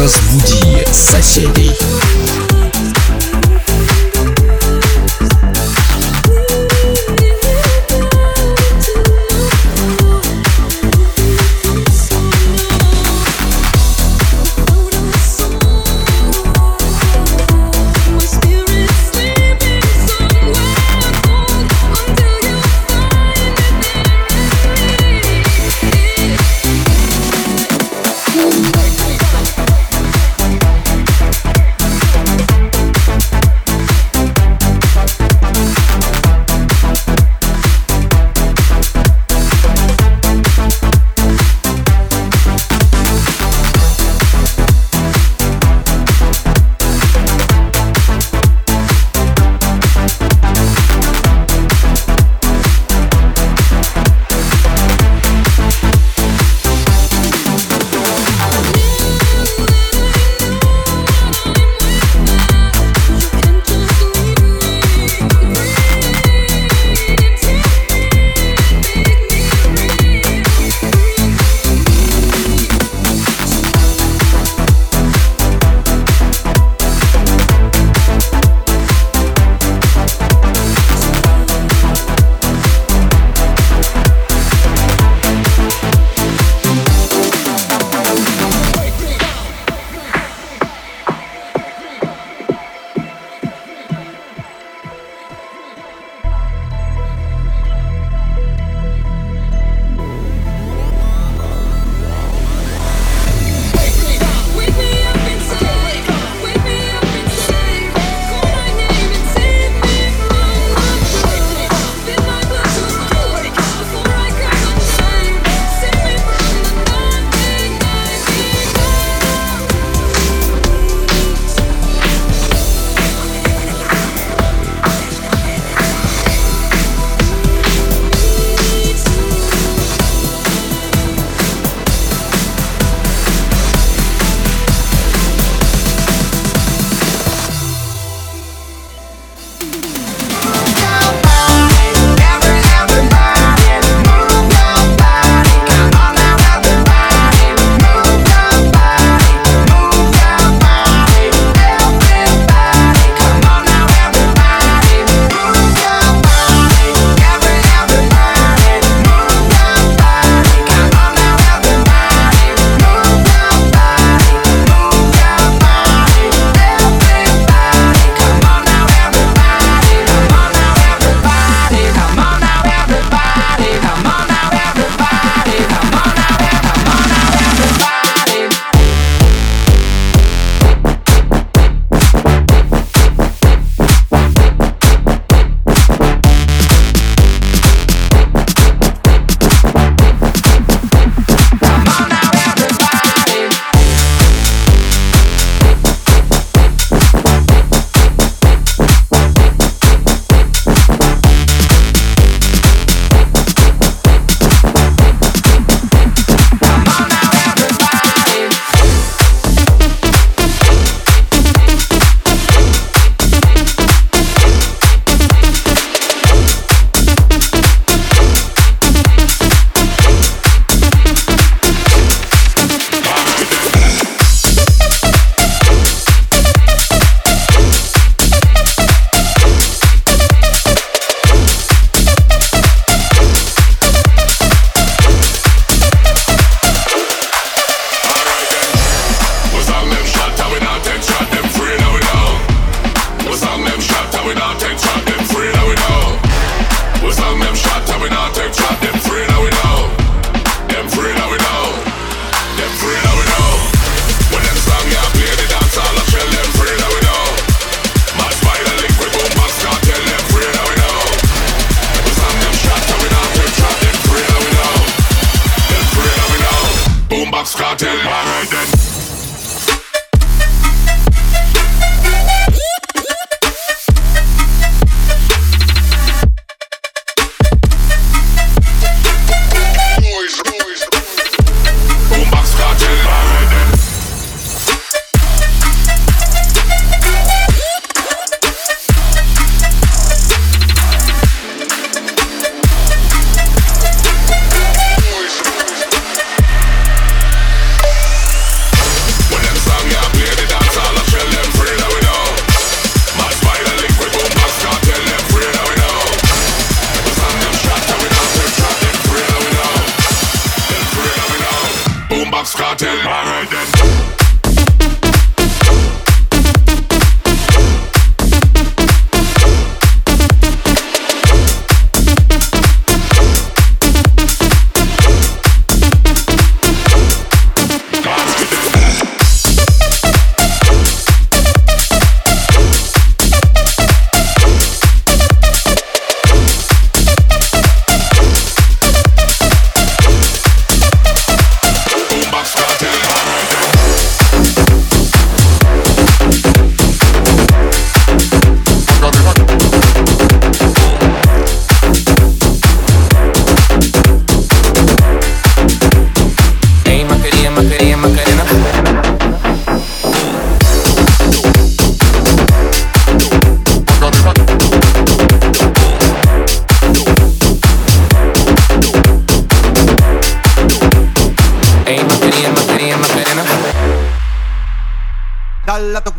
Разбуди соседей.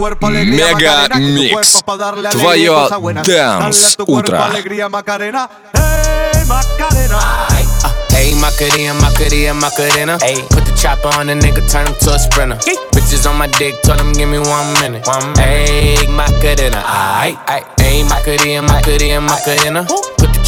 cuerpo alegría, Mega Macarena, que tu Mix. cuerpo pa' darle alegría Твое y cosas buenas. Dale a Dance tu cuerpo Утро. alegría, Macarena. Hey, Macarena. Ayy, Macarena, Macarena, Macarena. Ayy, put the chopper on the nigga, turn him to a sprinter. Bitches on my dick, tell him give me one minute. One Ayy, Macarena, aight, aight. Ayy, Macarena, Macarena, Macarena. Put the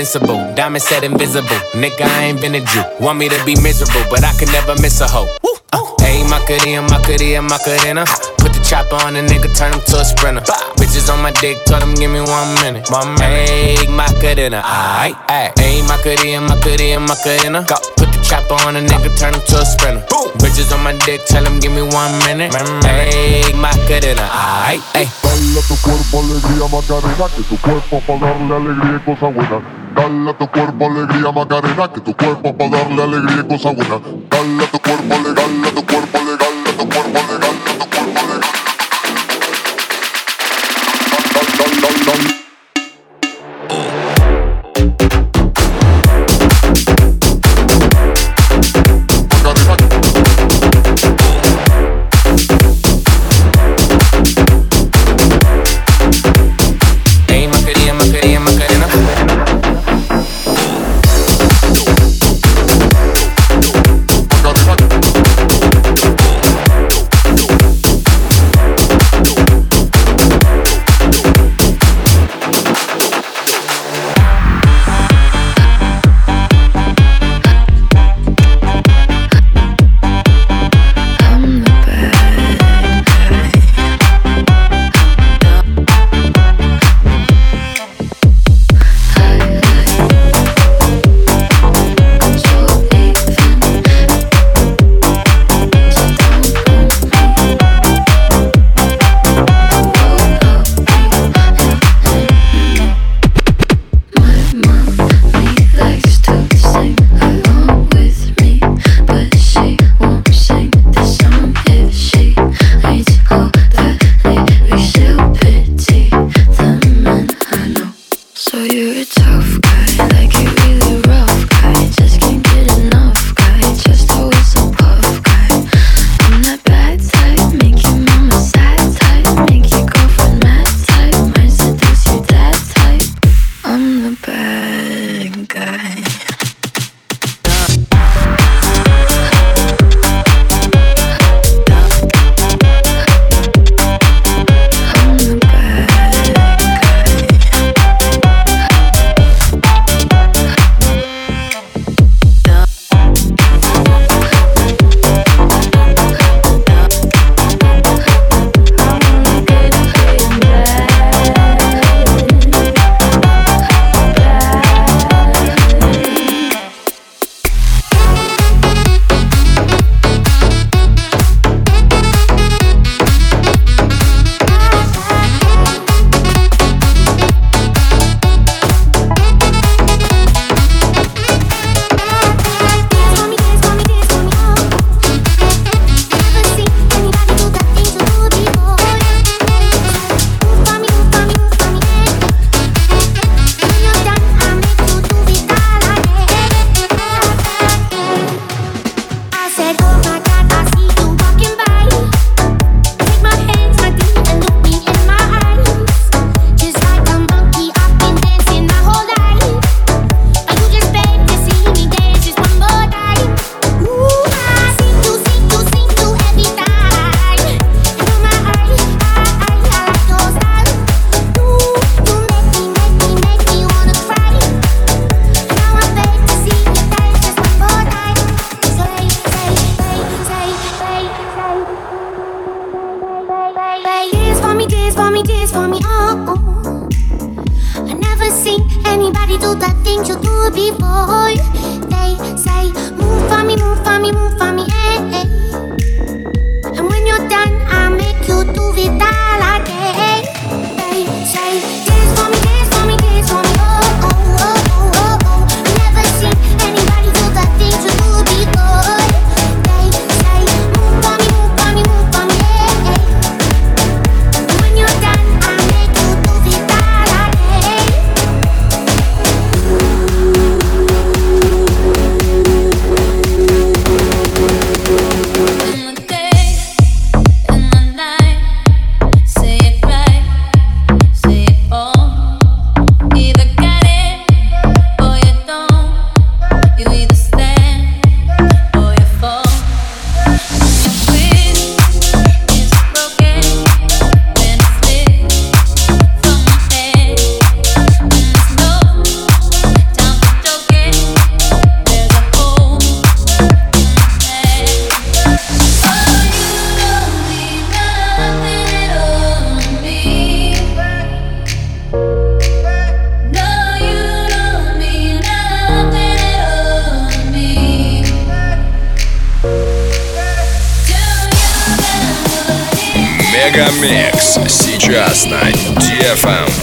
invincible. Diamond said invisible. Nigga, I ain't been a Jew. Want me to be miserable, but I can never miss a hoe. Uh, Ayy, Macarena, Macarena, Macarena. Put the chopper on the nigga, turn him to a sprinter. Bitches on my dick, told him give me one minute. Ayy, Macarena, aight, aight. Ayy, Macarena, Macarena, Macarena. Go. Put the chopper on the nigga, turn him to a sprinter. Bitches on my dick, tell him give me one minute. Ayy, Macarena, aight, ayy. Dale a tu cuerpo alegría Macarena, que tu cuerpo pa' darle alegría y cosas buenas. Dale a tu cuerpo alegría Macarena, que tu cuerpo pa' darle alegría y cosas buenas. Dale a tu cuerpo dale a tu cuerpo dale a tu cuerpo dale a tu cuerpo dale, dale, last night. GFM.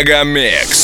Мегамикс.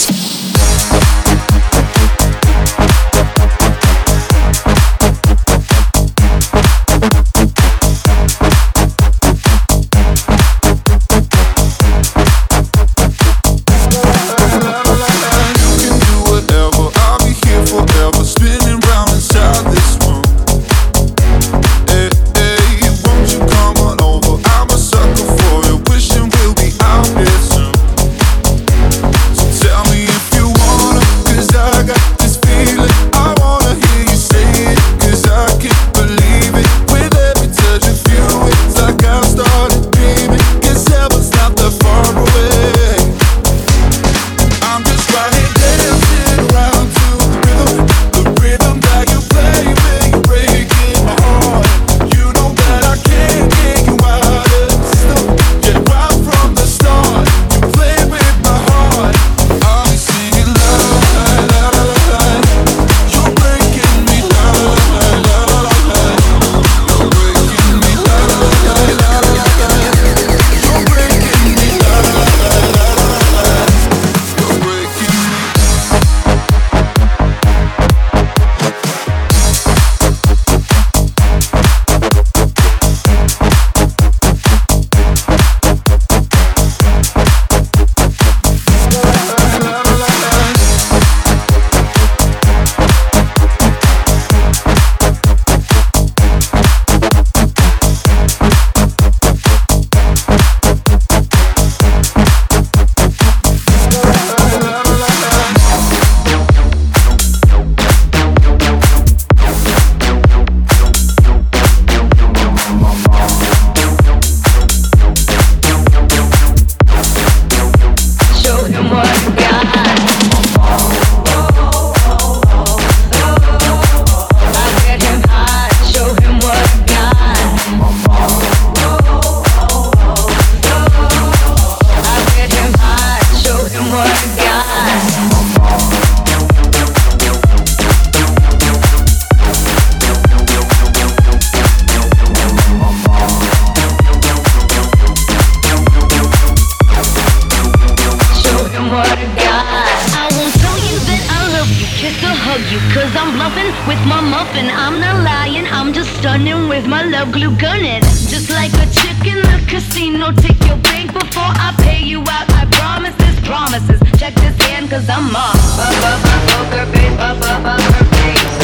I'm I'm not lying. I'm just stunning with my love glue gunning. Just like a chick in the casino, take your bank before I pay you out. I promise this promises. Check this hand, cause I'm up. Up, up, up, poker face, up, up, up, her face.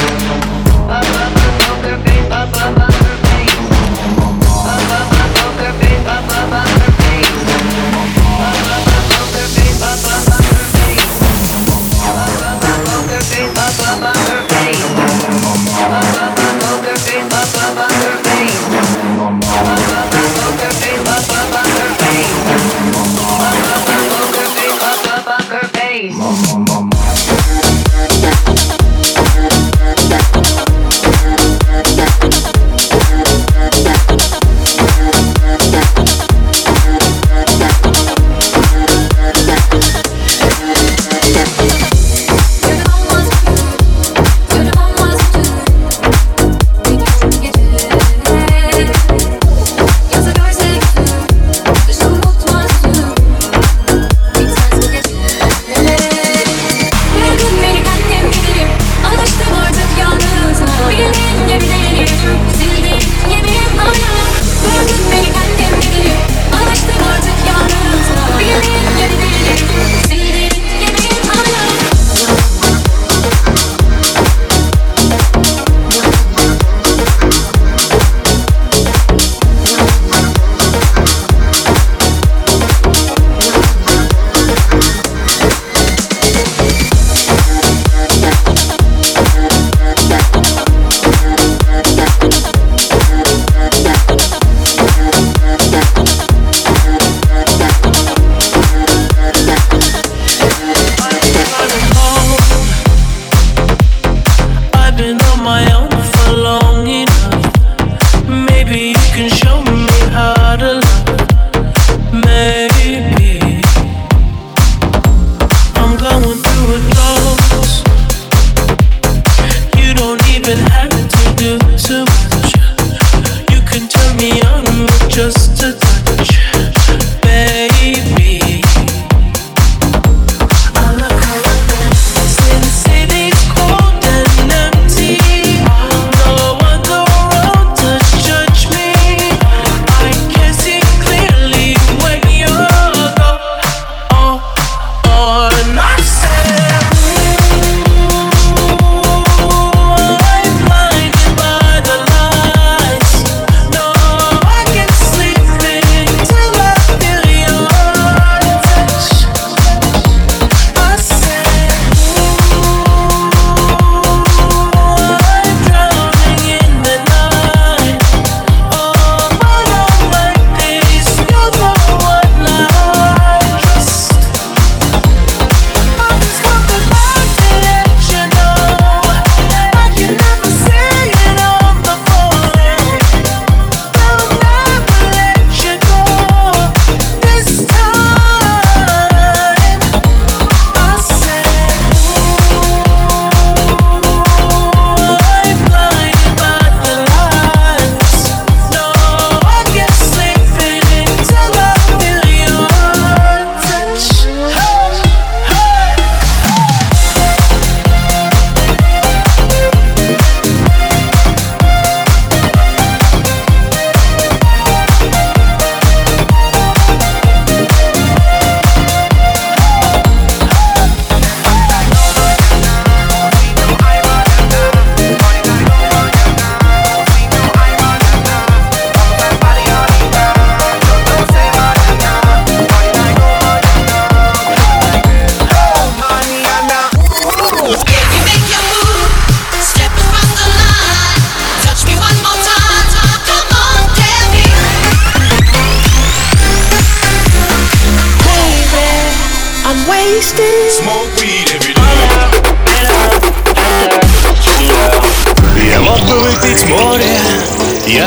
Up, up, up, poker face, up, up, up, face.